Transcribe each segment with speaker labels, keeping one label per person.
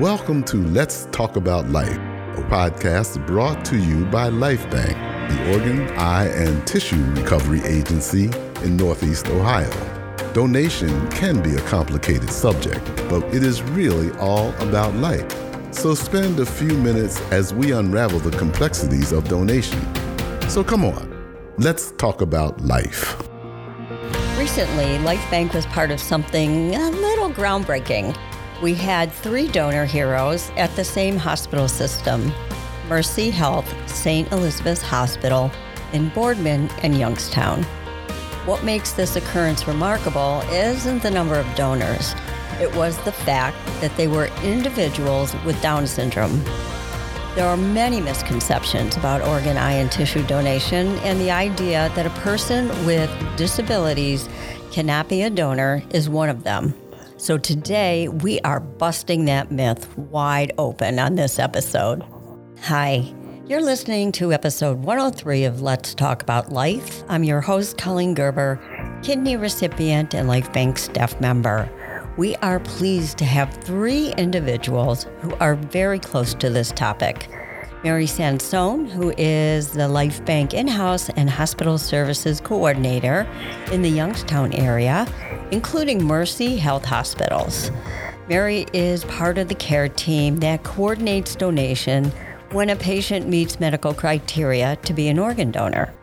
Speaker 1: Welcome to Let's Talk About Life, a podcast brought to you by LifeBank, the organ, eye, and tissue recovery agency in Northeast Ohio. Donation can be a complicated subject, but it is really all about life. So spend a few minutes as we unravel the complexities of donation. So come on, let's talk about life.
Speaker 2: Recently, LifeBank was part of something a little groundbreaking. We had three donor heroes at the same hospital system Mercy Health, St. Elizabeth's Hospital in Boardman and Youngstown. What makes this occurrence remarkable isn't the number of donors, it was the fact that they were individuals with Down syndrome. There are many misconceptions about organ, eye, and tissue donation, and the idea that a person with disabilities cannot be a donor is one of them. So today we are busting that myth wide open on this episode. Hi, you're listening to episode 103 of Let's Talk About Life. I'm your host, Colleen Gerber, kidney recipient and LifeBank staff member. We are pleased to have three individuals who are very close to this topic. Mary Sansone, who is the Life Bank in house and hospital services coordinator in the Youngstown area, including Mercy Health Hospitals. Mary is part of the care team that coordinates donation when a patient meets medical criteria to be an organ donor.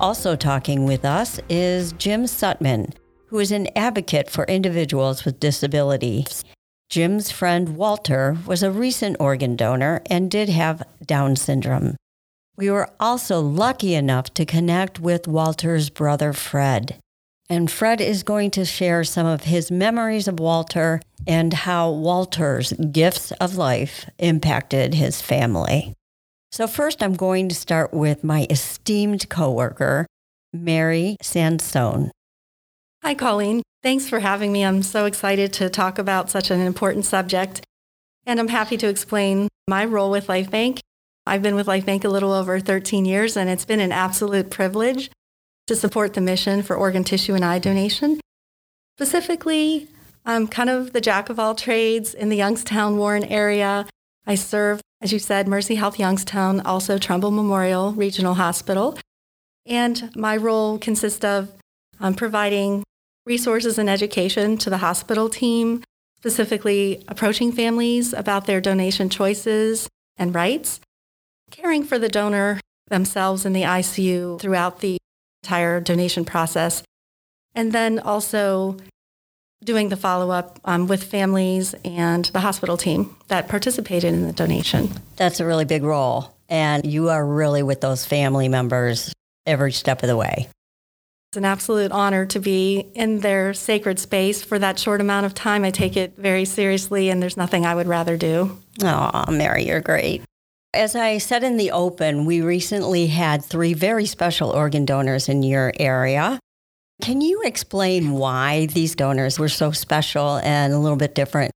Speaker 2: Also talking with us is Jim Sutman, who is an advocate for individuals with disabilities. Jim's friend Walter was a recent organ donor and did have Down syndrome. We were also lucky enough to connect with Walter's brother Fred. And Fred is going to share some of his memories of Walter and how Walter's gifts of life impacted his family. So, first, I'm going to start with my esteemed coworker, Mary Sansone.
Speaker 3: Hi, Colleen. Thanks for having me. I'm so excited to talk about such an important subject. And I'm happy to explain my role with LifeBank. I've been with LifeBank a little over 13 years, and it's been an absolute privilege to support the mission for organ tissue and eye donation. Specifically, I'm kind of the jack of all trades in the Youngstown Warren area. I serve, as you said, Mercy Health Youngstown, also Trumbull Memorial Regional Hospital. And my role consists of um, providing resources and education to the hospital team, specifically approaching families about their donation choices and rights, caring for the donor themselves in the ICU throughout the entire donation process. And then also doing the follow up um, with families and the hospital team that participated in the donation.
Speaker 2: That's a really big role. And you are really with those family members every step of the way.
Speaker 3: It's an absolute honor to be in their sacred space for that short amount of time. I take it very seriously, and there's nothing I would rather do.
Speaker 2: Oh, Mary, you're great. As I said in the open, we recently had three very special organ donors in your area. Can you explain why these donors were so special and a little bit different?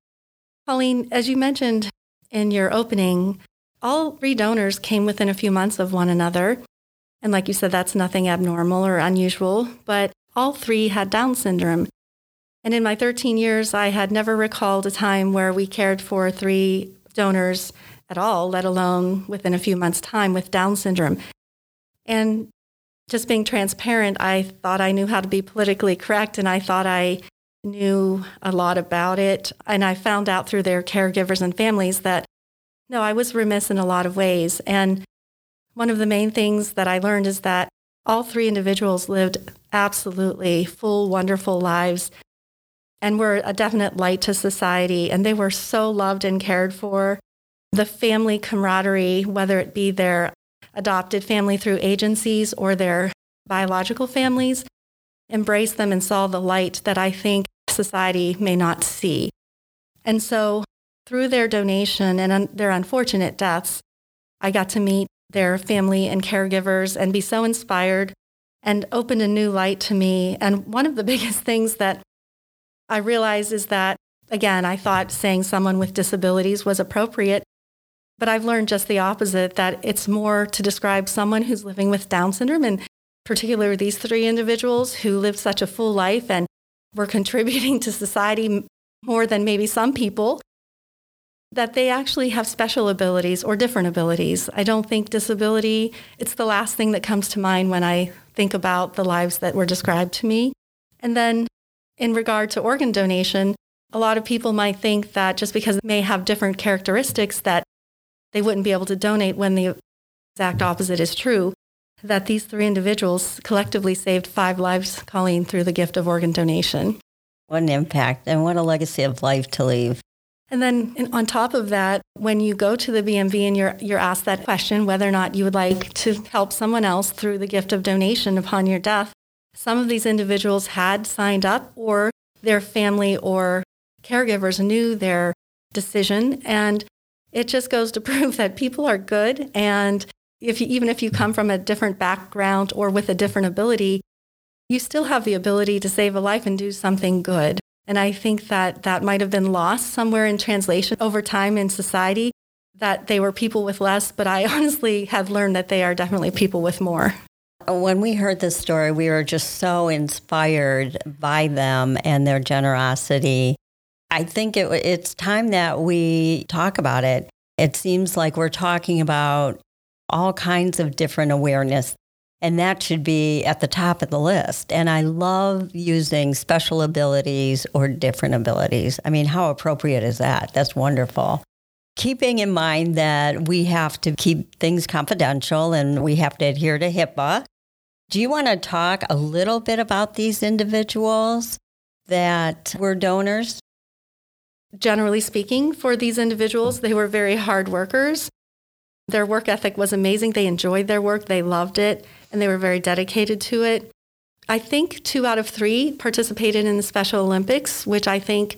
Speaker 3: Colleen, as you mentioned in your opening, all three donors came within a few months of one another. And like you said, that's nothing abnormal or unusual, but all three had Down syndrome. And in my 13 years, I had never recalled a time where we cared for three donors at all, let alone within a few months' time with Down syndrome. And just being transparent, I thought I knew how to be politically correct and I thought I knew a lot about it. And I found out through their caregivers and families that no, I was remiss in a lot of ways. And one of the main things that I learned is that all three individuals lived absolutely full, wonderful lives and were a definite light to society. And they were so loved and cared for the family camaraderie, whether it be their adopted family through agencies or their biological families, embraced them and saw the light that I think society may not see. And so, through their donation and un- their unfortunate deaths, I got to meet their family and caregivers and be so inspired and opened a new light to me. And one of the biggest things that I realized is that, again, I thought saying someone with disabilities was appropriate, but I've learned just the opposite that it's more to describe someone who's living with Down syndrome, and particularly these three individuals who lived such a full life and were contributing to society more than maybe some people. That they actually have special abilities or different abilities. I don't think disability, it's the last thing that comes to mind when I think about the lives that were described to me. And then in regard to organ donation, a lot of people might think that just because they may have different characteristics that they wouldn't be able to donate when the exact opposite is true. That these three individuals collectively saved five lives, Colleen, through the gift of organ donation.
Speaker 2: What an impact and what a legacy of life to leave.
Speaker 3: And then on top of that, when you go to the BMV and you're, you're asked that question, whether or not you would like to help someone else through the gift of donation upon your death, some of these individuals had signed up or their family or caregivers knew their decision. And it just goes to prove that people are good. And if you, even if you come from a different background or with a different ability, you still have the ability to save a life and do something good. And I think that that might have been lost somewhere in translation over time in society, that they were people with less, but I honestly have learned that they are definitely people with more.
Speaker 2: When we heard this story, we were just so inspired by them and their generosity. I think it, it's time that we talk about it. It seems like we're talking about all kinds of different awareness and that should be at the top of the list. And I love using special abilities or different abilities. I mean, how appropriate is that? That's wonderful. Keeping in mind that we have to keep things confidential and we have to adhere to HIPAA. Do you want to talk a little bit about these individuals that were donors?
Speaker 3: Generally speaking, for these individuals, they were very hard workers. Their work ethic was amazing. They enjoyed their work, they loved it and they were very dedicated to it. I think two out of three participated in the Special Olympics, which I think,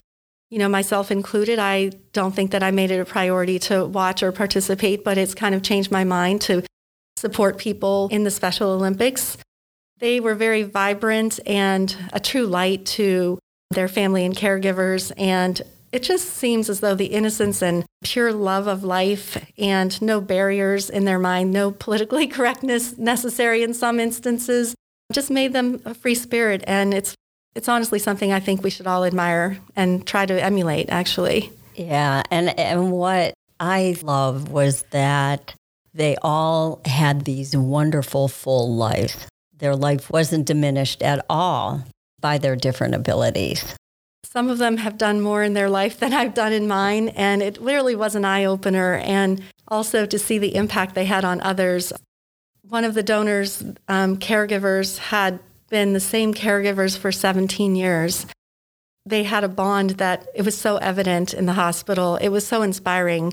Speaker 3: you know, myself included, I don't think that I made it a priority to watch or participate, but it's kind of changed my mind to support people in the Special Olympics. They were very vibrant and a true light to their family and caregivers. And it just seems as though the innocence and pure love of life and no barriers in their mind, no politically correctness necessary in some instances, just made them a free spirit. And it's, it's honestly something I think we should all admire and try to emulate, actually.
Speaker 2: Yeah. And, and what I love was that they all had these wonderful full lives. Their life wasn't diminished at all by their different abilities.
Speaker 3: Some of them have done more in their life than I've done in mine, and it literally was an eye opener. And also to see the impact they had on others. One of the donors' um, caregivers had been the same caregivers for 17 years. They had a bond that it was so evident in the hospital. It was so inspiring.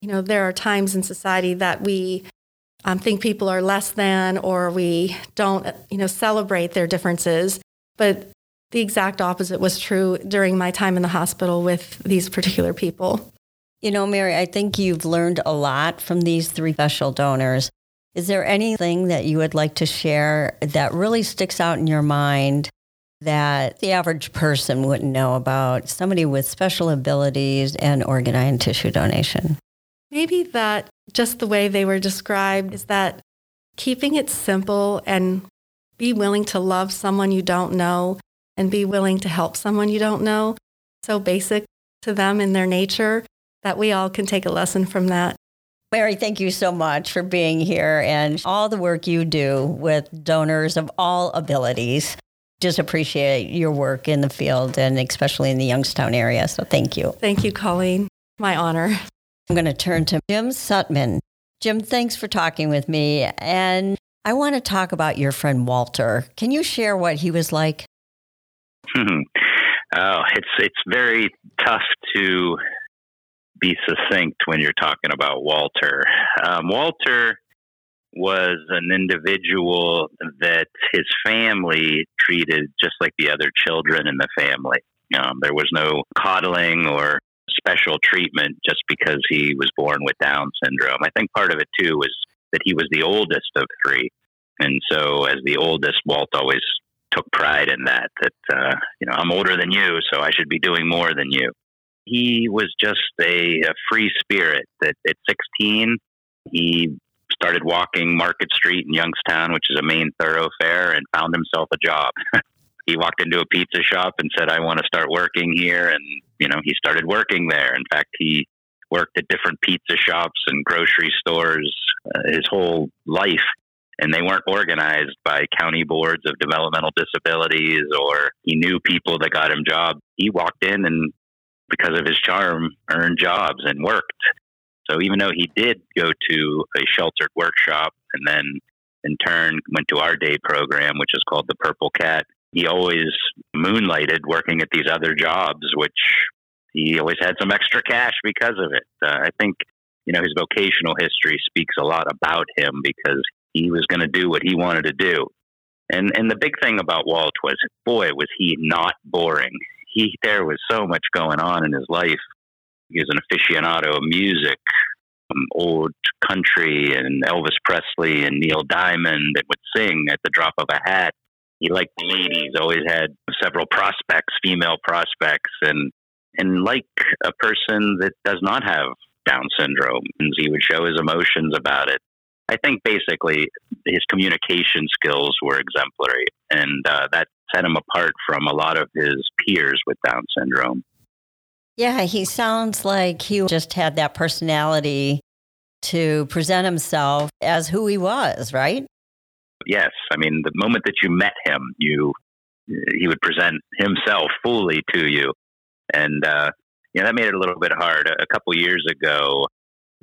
Speaker 3: You know, there are times in society that we um, think people are less than or we don't, you know, celebrate their differences. But the exact opposite was true during my time in the hospital with these particular people.
Speaker 2: You know, Mary, I think you've learned a lot from these three special donors. Is there anything that you would like to share that really sticks out in your mind that the average person wouldn't know about somebody with special abilities and organ and tissue donation?
Speaker 3: Maybe that just the way they were described is that keeping it simple and be willing to love someone you don't know and be willing to help someone you don't know. So basic to them in their nature that we all can take a lesson from that.
Speaker 2: Mary, thank you so much for being here and all the work you do with donors of all abilities. Just appreciate your work in the field and especially in the Youngstown area. So thank you.
Speaker 3: Thank you, Colleen. My honor.
Speaker 2: I'm going to turn to Jim Sutman. Jim, thanks for talking with me. And I want to talk about your friend Walter. Can you share what he was like?
Speaker 4: Oh, it's it's very tough to be succinct when you're talking about Walter. Um, Walter was an individual that his family treated just like the other children in the family. Um, there was no coddling or special treatment just because he was born with Down syndrome. I think part of it too was that he was the oldest of three. And so, as the oldest, Walt always took pride in that. That uh, you know, I'm older than you, so I should be doing more than you. He was just a, a free spirit. That at 16, he started walking Market Street in Youngstown, which is a main thoroughfare, and found himself a job. he walked into a pizza shop and said, "I want to start working here," and you know, he started working there. In fact, he worked at different pizza shops and grocery stores uh, his whole life. And they weren't organized by county boards of developmental disabilities or he knew people that got him jobs. He walked in and, because of his charm, earned jobs and worked. So even though he did go to a sheltered workshop and then in turn went to our day program, which is called the Purple Cat, he always moonlighted working at these other jobs, which he always had some extra cash because of it. Uh, I think, you know, his vocational history speaks a lot about him because he was going to do what he wanted to do. And and the big thing about Walt was, boy, was he not boring. He there was so much going on in his life. He was an aficionado of music, um, old country, and Elvis Presley and Neil Diamond that would sing at the drop of a hat. He liked ladies. Always had several prospects, female prospects, and and like a person that does not have Down syndrome, he would show his emotions about it. I think basically his communication skills were exemplary, and uh, that set him apart from a lot of his peers with Down syndrome.
Speaker 2: Yeah, he sounds like he just had that personality to present himself as who he was, right?
Speaker 4: Yes, I mean the moment that you met him, you he would present himself fully to you, and uh, you know that made it a little bit hard. A couple years ago,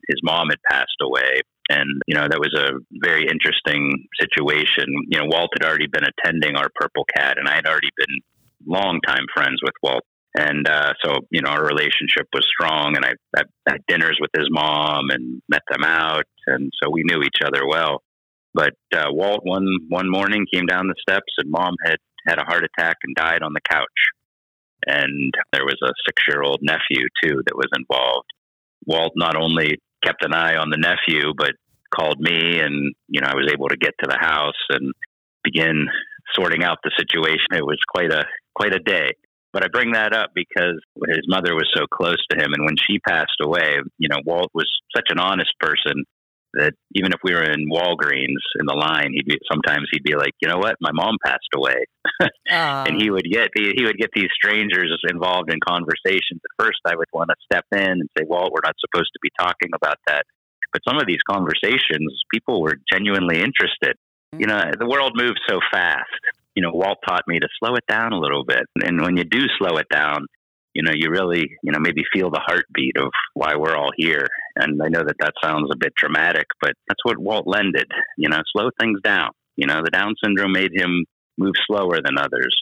Speaker 4: his mom had passed away, and you know that was a very interesting situation. You know, Walt had already been attending our Purple Cat, and I had already been longtime friends with Walt. And uh, so, you know, our relationship was strong, and I, I had dinners with his mom and met them out, and so we knew each other well. But uh, Walt one one morning came down the steps, and mom had had a heart attack and died on the couch and there was a six year old nephew too that was involved. Walt not only kept an eye on the nephew, but called me, and you know I was able to get to the house and begin sorting out the situation. It was quite a quite a day. But I bring that up because his mother was so close to him, and when she passed away, you know Walt was such an honest person that even if we were in Walgreens in the line, he'd be sometimes he'd be like, you know what, my mom passed away, and he would get he would get these strangers involved in conversations. At first, I would want to step in and say, Walt, we're not supposed to be talking about that, but some of these conversations, people were genuinely interested. Mm-hmm. You know, the world moves so fast. You know, Walt taught me to slow it down a little bit, and when you do slow it down, you know, you really, you know, maybe feel the heartbeat of why we're all here. And I know that that sounds a bit dramatic, but that's what Walt lended, you know, slow things down. You know, the Down syndrome made him move slower than others,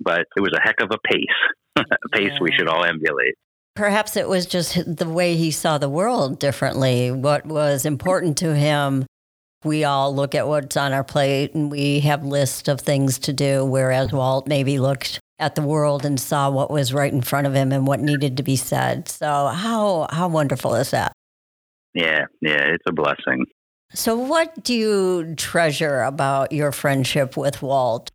Speaker 4: but it was a heck of a pace, a pace yeah. we should all emulate.
Speaker 2: Perhaps it was just the way he saw the world differently, what was important to him. We all look at what's on our plate and we have lists of things to do, whereas Walt maybe looked at the world and saw what was right in front of him and what needed to be said. So how how wonderful is that?
Speaker 4: Yeah, yeah, it's a blessing.
Speaker 2: So what do you treasure about your friendship with Walt?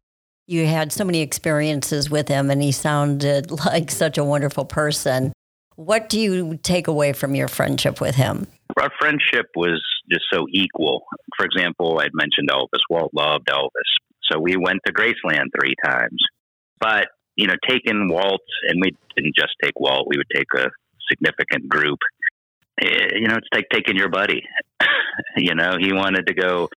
Speaker 2: You had so many experiences with him and he sounded like such a wonderful person. What do you take away from your friendship with him?
Speaker 4: Our friendship was just so equal. For example, I'd mentioned Elvis. Walt loved Elvis. So we went to Graceland three times. But, you know, taking Walt, and we didn't just take Walt, we would take a significant group. Eh, you know, it's like taking your buddy. you know, he wanted to go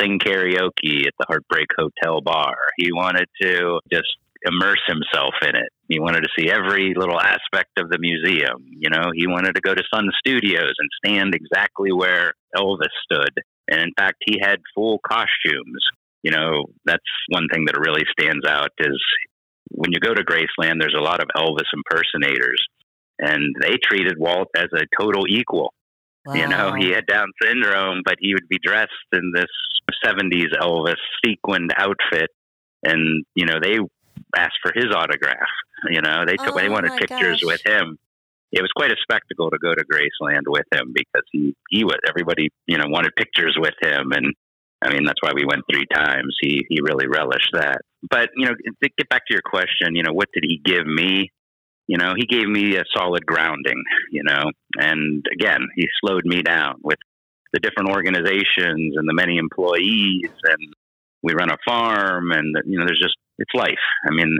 Speaker 4: sing karaoke at the Heartbreak Hotel bar. He wanted to just immerse himself in it. He wanted to see every little aspect of the museum. You know, he wanted to go to Sun Studios and stand exactly where Elvis stood. And in fact, he had full costumes. You know, that's one thing that really stands out is when you go to Graceland, there's a lot of Elvis impersonators, and they treated Walt as a total equal. Wow. You know, he had Down syndrome, but he would be dressed in this 70s Elvis sequined outfit, and you know they asked for his autograph. You know, they took oh, they wanted pictures gosh. with him. It was quite a spectacle to go to Graceland with him because he he was everybody you know wanted pictures with him, and I mean, that's why we went three times. He he really relished that. But you know, to get back to your question, you know, what did he give me? You know, he gave me a solid grounding. You know, and again, he slowed me down with the different organizations and the many employees, and we run a farm, and you know, there's just it's life. I mean,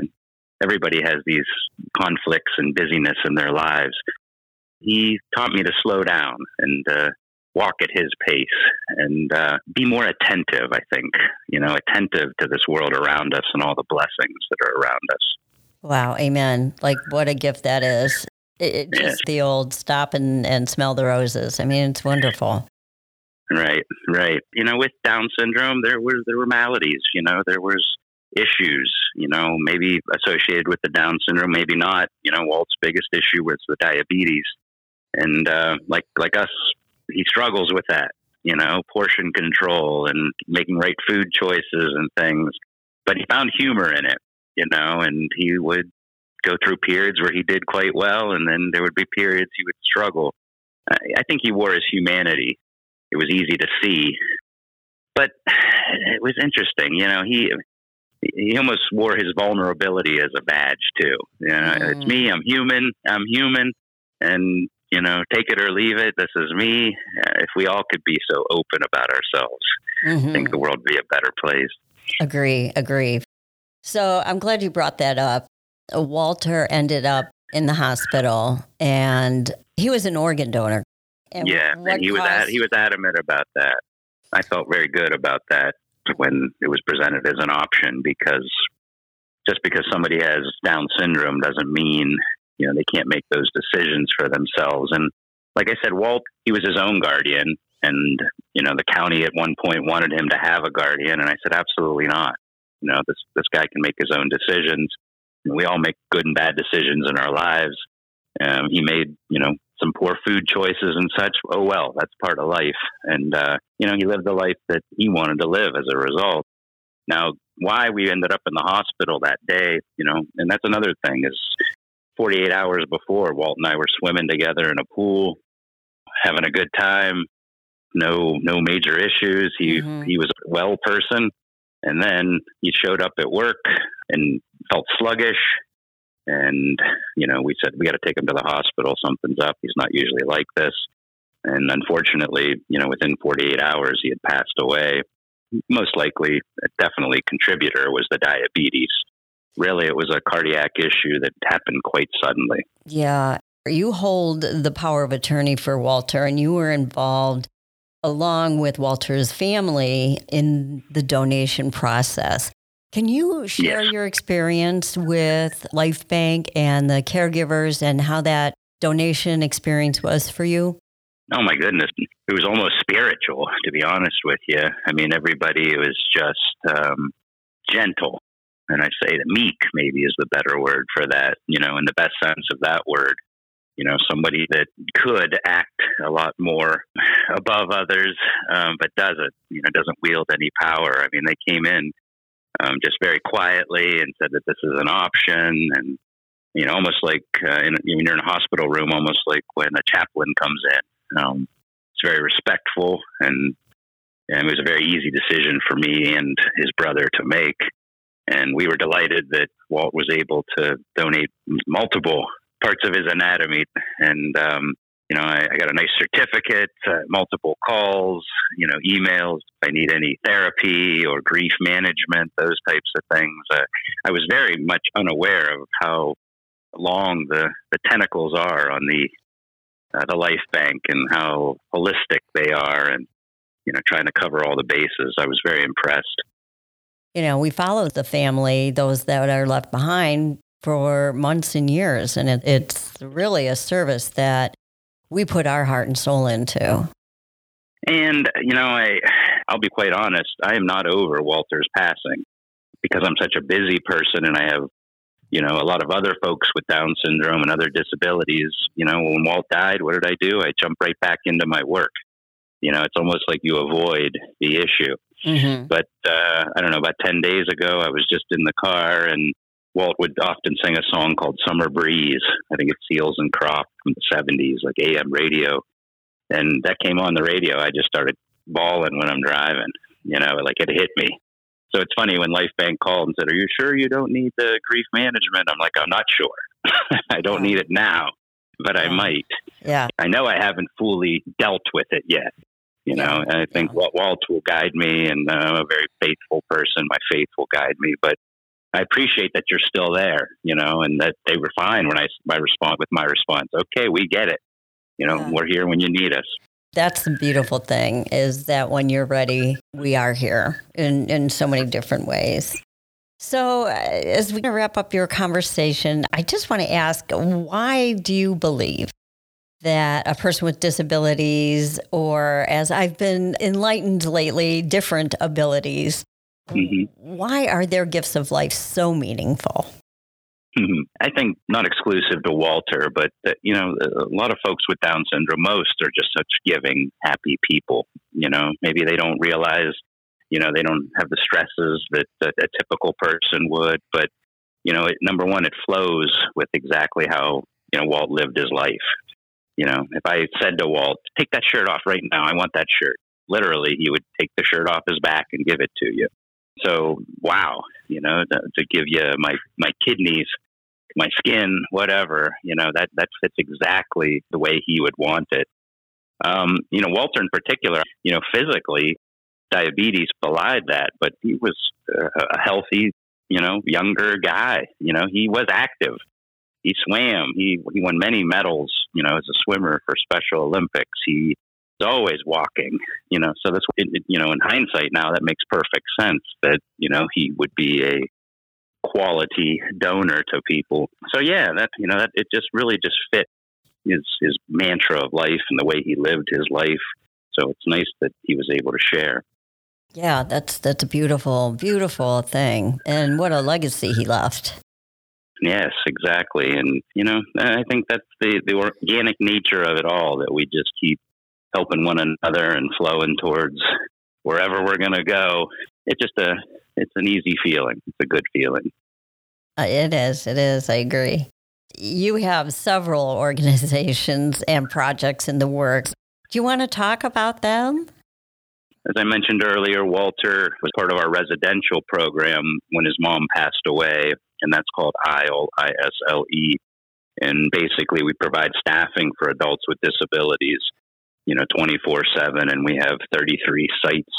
Speaker 4: everybody has these conflicts and busyness in their lives. he taught me to slow down and uh, walk at his pace and uh, be more attentive, I think, you know, attentive to this world around us and all the blessings that are around us.
Speaker 2: Wow, amen. Like what a gift that is. It, it just the old stop and, and smell the roses. I mean, it's wonderful.
Speaker 4: Right, right. You know, with Down syndrome, there were there were maladies. You know, there was issues. You know, maybe associated with the Down syndrome, maybe not. You know, Walt's biggest issue was the diabetes, and uh, like like us, he struggles with that. You know, portion control and making right food choices and things. But he found humor in it. You know, and he would go through periods where he did quite well, and then there would be periods he would struggle. I I think he wore his humanity. It was easy to see, but it was interesting. You know, he he almost wore his vulnerability as a badge too. You know, mm. it's me. I'm human. I'm human, and you know, take it or leave it. This is me. If we all could be so open about ourselves, mm-hmm. I think the world would be a better place.
Speaker 2: Agree. Agree. So I'm glad you brought that up. Walter ended up in the hospital and he was an organ donor.
Speaker 4: And yeah, and he caused... was ad- he was adamant about that. I felt very good about that when it was presented as an option because just because somebody has Down syndrome doesn't mean you know they can't make those decisions for themselves. And like I said, Walt he was his own guardian, and you know the county at one point wanted him to have a guardian, and I said absolutely not. You know this this guy can make his own decisions we all make good and bad decisions in our lives. Um, he made, you know, some poor food choices and such. Oh well, that's part of life. And uh, you know, he lived the life that he wanted to live as a result. Now, why we ended up in the hospital that day, you know, and that's another thing is 48 hours before Walt and I were swimming together in a pool, having a good time, no no major issues. He mm-hmm. he was a well person, and then he showed up at work and felt sluggish. And, you know, we said, we got to take him to the hospital. Something's up. He's not usually like this. And unfortunately, you know, within 48 hours, he had passed away. Most likely, definitely contributor was the diabetes. Really, it was a cardiac issue that happened quite suddenly.
Speaker 2: Yeah. You hold the power of attorney for Walter, and you were involved along with Walter's family in the donation process. Can you share yes. your experience with Life Bank and the caregivers and how that donation experience was for you?
Speaker 4: Oh my goodness, it was almost spiritual, to be honest with you. I mean, everybody was just um, gentle, and I say that meek maybe is the better word for that. You know, in the best sense of that word. You know, somebody that could act a lot more above others, um, but doesn't. You know, doesn't wield any power. I mean, they came in um, just very quietly and said that this is an option. And you know almost like uh, in, you're in a hospital room almost like when a chaplain comes in. Um, it's very respectful and, and it was a very easy decision for me and his brother to make. And we were delighted that Walt was able to donate multiple parts of his anatomy. And um, you know, I, I got a nice certificate, uh, multiple calls, you know, emails. If I need any therapy or grief management, those types of things. Uh, I was very much unaware of how long the, the tentacles are on the uh, the life bank and how holistic they are, and you know, trying to cover all the bases. I was very impressed.
Speaker 2: You know, we follow the family, those that are left behind, for months and years, and it, it's really a service that we put our heart and soul into.
Speaker 4: And you know, I I'll be quite honest, I am not over Walter's passing because I'm such a busy person and I have you know, a lot of other folks with Down syndrome and other disabilities, you know, when Walt died, what did I do? I jumped right back into my work. You know, it's almost like you avoid the issue. Mm-hmm. But uh, I don't know, about 10 days ago, I was just in the car and Walt would often sing a song called Summer Breeze. I think it's Seals and Crofts from the 70s, like AM radio. And that came on the radio. I just started bawling when I'm driving. You know, like it hit me. So it's funny when Life Bank called and said, Are you sure you don't need the grief management? I'm like, I'm not sure. I don't need it now, but I might.
Speaker 2: Yeah.
Speaker 4: I know I haven't fully dealt with it yet. You know, and I think yeah. Walt will guide me, and I'm a very faithful person. My faith will guide me, but I appreciate that you're still there, you know, and that they were fine when I my respond with my response. Okay, we get it. You know,
Speaker 2: Yeah.
Speaker 4: we're here when you need us.
Speaker 2: That's the beautiful thing is that when you're ready, we are here in, in so many different ways. So, uh, as we wrap up your conversation, I just want to ask why do you believe that a person with disabilities, or as I've been enlightened lately, different abilities,
Speaker 4: Mhm.
Speaker 2: why are their gifts of life so meaningful?
Speaker 4: Mhm. I think not exclusive to Walter, but uh, you know, a lot of folks with Down syndrome, most are just such giving, happy people. You know, maybe they don't realize, you know, they don't have the stresses that, that a typical person would. But you know, it, number one, it flows with exactly how you know Walt lived his life. You know, if I said to Walt, "Take that shirt off right now. I want that shirt," literally, he would take the shirt off his back and give it to you. So, wow, you know, to, to give you my my kidneys, my skin, whatever, you know, that that fits exactly the way he would want it. Um, you know, Walter in particular, you know, physically, diabetes belied that, but he was a healthy, you know, younger guy. You know, he was active. He swam. He he won many medals. You know, as a swimmer for Special Olympics. He always walking. You know, so that's it- you know, in hindsight now, that makes perfect sense that you know he would be a quality donor to people. So yeah, that you know that it just really just fit his his mantra of life and the way he lived his life. So it's nice that he was able to share.
Speaker 2: Yeah, that's that's a beautiful, beautiful thing, and what a legacy he left.
Speaker 4: Yes, exactly. And you know, I think that's the the organic nature of it all that we just keep helping one another and flowing towards wherever we're going to go. It's just a it's an easy feeling. It's a good feeling.
Speaker 2: Uh, It is. It is. I agree. You have several organizations and projects in the works. Do you want to talk about them?
Speaker 4: As I mentioned earlier, Walter was part of our residential program when his mom passed away, and that's called ISLE, I S L E. And basically, we provide staffing for adults with disabilities, you know, 24 7, and we have 33 sites.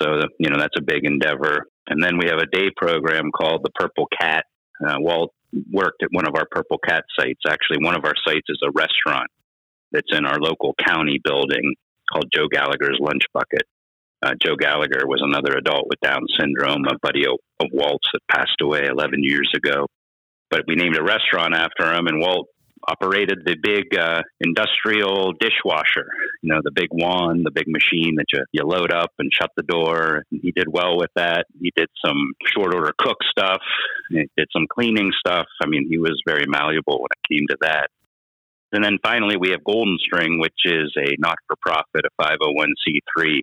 Speaker 4: So, you know, that's a big endeavor. And then we have a day program called the Purple Cat. Uh, Walt worked at one of our Purple Cat sites. Actually, one of our sites is a restaurant that's in our local county building called Joe Gallagher's Lunch Bucket. Uh, Joe Gallagher was another adult with Down syndrome, a buddy of, of Walt's that passed away 11 years ago. But we named a restaurant after him, and Walt operated the big uh, industrial dishwasher, you know, the big wand, the big machine that you, you load up and shut the door. He did well with that. He did some short order cook stuff, he did some cleaning stuff. I mean, he was very malleable when it came to that. And then finally, we have Golden String, which is a not for profit, a 501c3.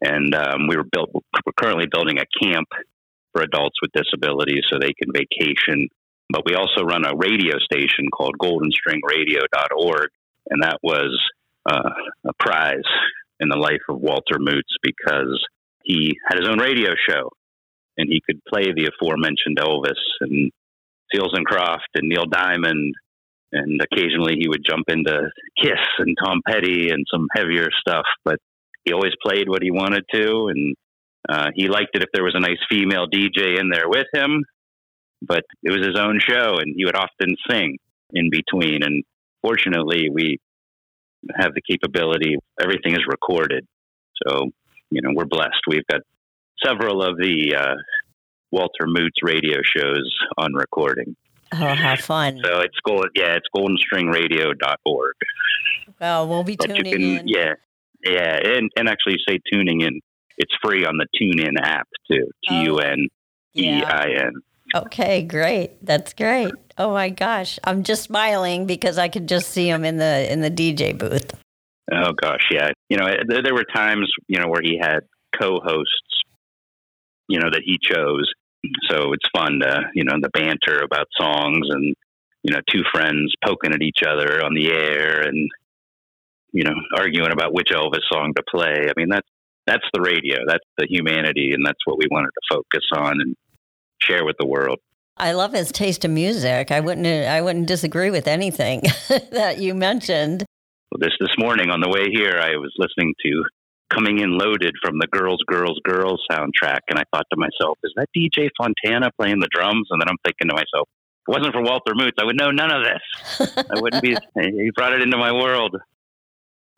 Speaker 4: And um, we were built, we're currently building a camp for adults with disabilities so they can vacation. But we also run a radio station called goldenstringradio.org. And that was uh, a prize in the life of Walter Moots because he had his own radio show and he could play the aforementioned Elvis and Seals and Croft and Neil Diamond and occasionally he would jump into Kiss and Tom Petty and some heavier stuff, but he always played what he wanted to, and uh, he liked it if there was a nice female DJ in there with him. But it was his own show, and he would often sing in between. And fortunately, we have the capability; everything is recorded, so you know we're blessed. We've got several of the uh, Walter Moots radio shows on recording.
Speaker 2: Oh, how fun.
Speaker 4: So it's gold, yeah, it's goldenstringradio.org.
Speaker 2: Well, we'll be
Speaker 4: But
Speaker 2: tuning
Speaker 4: can,
Speaker 2: in.
Speaker 4: yeah, yeah, and and actually say tuning in. It's free on the TuneIn app too. T U N E. I N.
Speaker 2: Okay, great. That's great. Oh my gosh, I'm just smiling because I could just see him in the in the DJ booth.
Speaker 4: Oh gosh, yeah. You know, there, there were times you know where he had co-hosts, you know, that he chose. So it's fun to you know the banter about songs and you know two friends poking at each other on the air and you know arguing about which Elvis song to play. I mean that's that's the radio. That's the humanity, and that's what we wanted to focus on and share with the world.
Speaker 2: I love his taste in music. I wouldn't I wouldn't disagree with anything that you mentioned.
Speaker 4: Well, this this morning on the way here, I was listening to "Coming In Loaded" from the "Girls, Girls, Girls" soundtrack, and I thought to myself, "Is that DJ Fontana playing the drums?" And then I'm thinking to myself, it wasn't for Walter Moots, I would know none of this. I wouldn't be. He brought it into my world.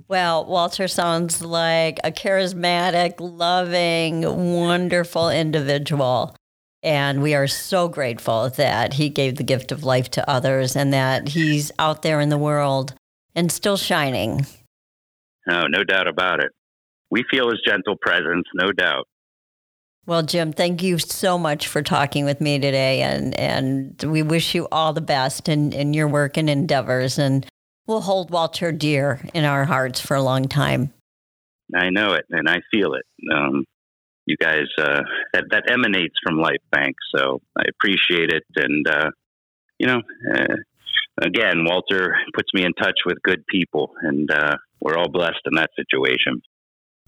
Speaker 2: Well, Walter sounds like a charismatic, loving, wonderful individual. And we are so grateful that he gave the gift of life to others and that he's out there in the world and still shining.
Speaker 4: Oh, no doubt about it. We feel his gentle presence, no doubt.
Speaker 2: Well, Jim, thank you so much for talking with me today. And, and we wish you all the best in, in your work and endeavors. And we'll hold Walter dear in our hearts for a long time.
Speaker 4: I know it and I feel it. Um, you guys, uh, that, that emanates from Life Bank. So I appreciate it. And, uh, you know, uh, again, Walter puts me in touch with good people, and uh, we're all blessed in that situation.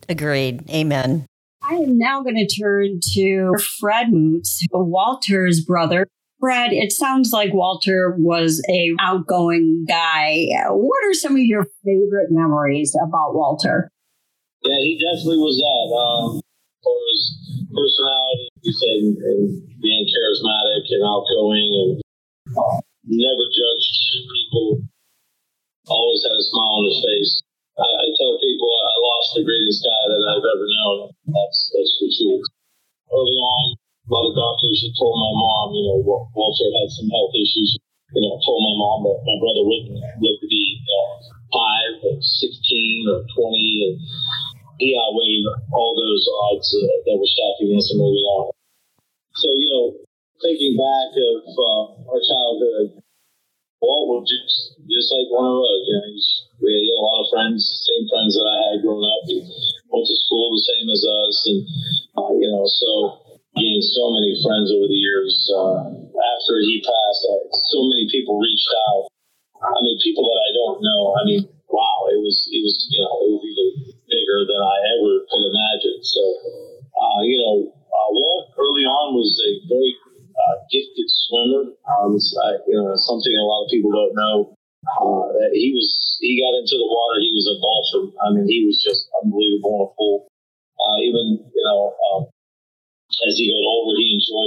Speaker 2: Agreed. Amen.
Speaker 5: I am now going to turn to Fred Moots, Walter's brother. Fred, it sounds like Walter was a outgoing guy. What are some of your favorite memories about Walter?
Speaker 6: Yeah, he definitely was that. Um, for his personality, you said, and being charismatic and outgoing, and uh, never judged people. Always had a smile on his face. I, I tell people I lost the greatest guy that I've ever known. That's that's the truth. Early on, a lot of doctors had told my mom, you know, Walter had some health issues. You know, told my mom that my brother wouldn't live to be you know, five or sixteen or twenty, and he outweighed all those odds uh, that were stacked against him early on. So you know, thinking back of uh, our childhood, Walt was just just like one of us. You know, we had a lot of friends, same friends that I had growing up. He went to school the same as us, and uh, you know, so gained so many friends over the years. Uh, after he passed, uh, so many people reached out. I mean, people that I don't know. I mean, wow, it was it was you know it was even bigger than I ever could imagine. So, uh, you know, uh, Walt early on was a very uh, gifted swimmer. Um, I, you know, something a lot of people don't know. Uh, he was he got into the water. He was a golfer. I mean, he was just unbelievable in a pool. Uh, even you know, um, as he got older, he enjoyed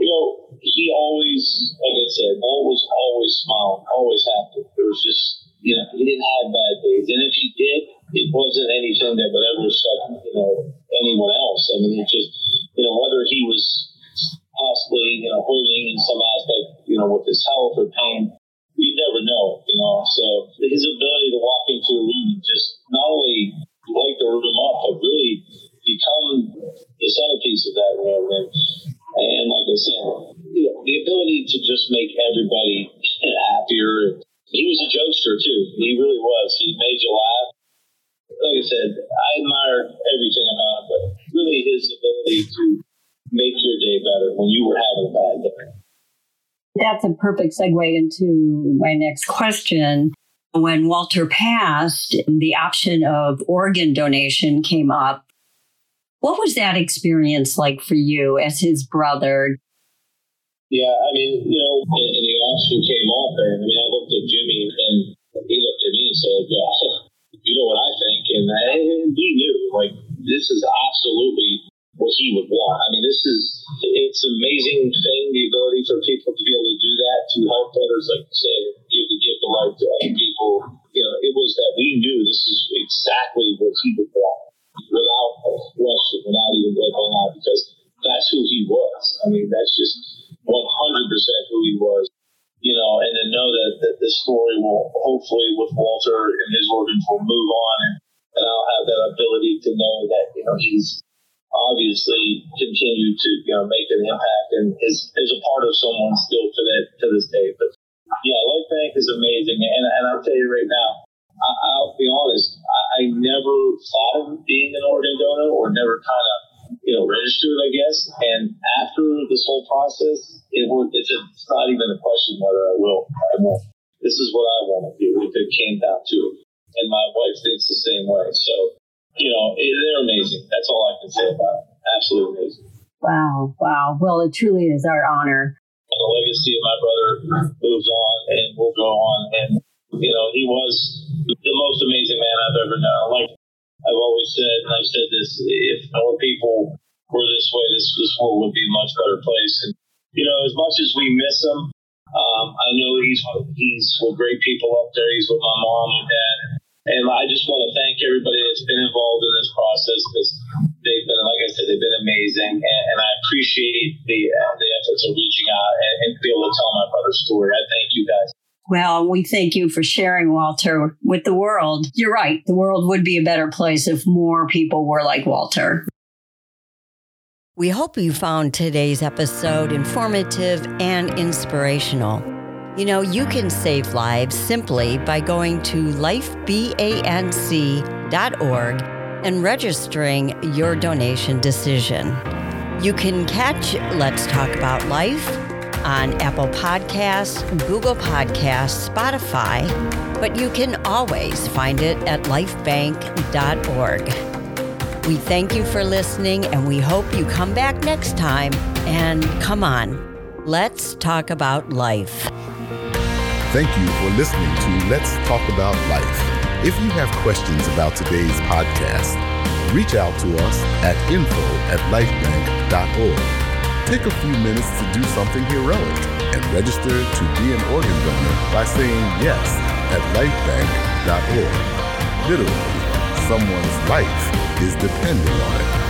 Speaker 6: You know, he always, like I said, always, always smiling, always happy. It was just, you know, he didn't have bad days, and if he did, it wasn't anything that would ever affect, you know, anyone else. I mean, it just, you know, whether he was possibly, you know, hurting in some aspect, you know, with his health or pain. You never know, you know. So his ability to walk into a room and just not only light the room up, but really become the centerpiece of that room. And, and like I said, you know, the ability to just make everybody happier. He was a jokester too. He really was. He made you laugh. Like I said, I admire everything about him, but really his ability to make your day better when you were having a bad day.
Speaker 5: That's a perfect segue into my next question. When Walter passed, the option of organ donation came up. What was that experience like for you as his brother?
Speaker 6: Yeah, I mean, you know, and, and the option came off and I mean, I looked at Jimmy, and he looked at me and said, "You know what I think," and, I, and we knew, like, this is absolutely what he would want. I mean, this is it's amazing thing, the ability for people to be able to do that, to help others, like you say, give the gift of life to other people. You know, it was that we knew this is exactly what he would want, without question, without even blinking out, because that's who he was. I mean, that's just 100% who he was. You know, and then know that, that the this story will hopefully with Walter and his organs will move on and, and I'll have that ability to know that, you know, he's obviously continued to, you know, make an impact and is, is a part of someone still to that to this day. But yeah, Life Bank is amazing. And, and I'll tell you right now, I, will be honest, I, I never thought of being an organ donor or never kind of you know, registered, I guess. And after this whole process, it would, it's, a, it's not even a question whether I will. I won't. This is what I want to do if it came down to it. And my wife thinks the same way. So, you know, it, they're amazing. That's all I can say about it. Absolutely amazing.
Speaker 5: Wow. Wow. Well, it truly is our honor.
Speaker 6: The legacy of my brother moves on and will go on. And, you know, he was the most amazing man I've ever known. Like, I've always said, and I've said this: if more people were this way, this this world would be a much better place. And you know, as much as we miss him, um, I know he's he's with great people up there. He's with my mom and dad, and I just want to thank everybody that's been involved in this process because they've been, like I said, they've been amazing, and, and I appreciate the uh, the efforts of reaching out and, and be able to tell my brother's story. I thank you guys.
Speaker 5: Well, we thank you for sharing, Walter, with the world. You're right. The world would be a better place if more people were like Walter.
Speaker 2: We hope you found today's episode informative and inspirational. You know, you can save lives simply by going to lifebanc.org and registering your donation decision. You can catch Let's Talk About Life on Apple Podcasts, Google Podcasts, Spotify, but you can always find it at lifebanc.org. We thank you for listening and we hope you come back next time. And come on, let's talk about life.
Speaker 1: Thank you for listening to Let's Talk About Life. If you have questions about today's podcast, reach out to us at info at lifebanc.org. Take a few minutes to do something heroic and register to be an organ donor by saying yes at lifebanc.org. Literally, someone's life is depending on it.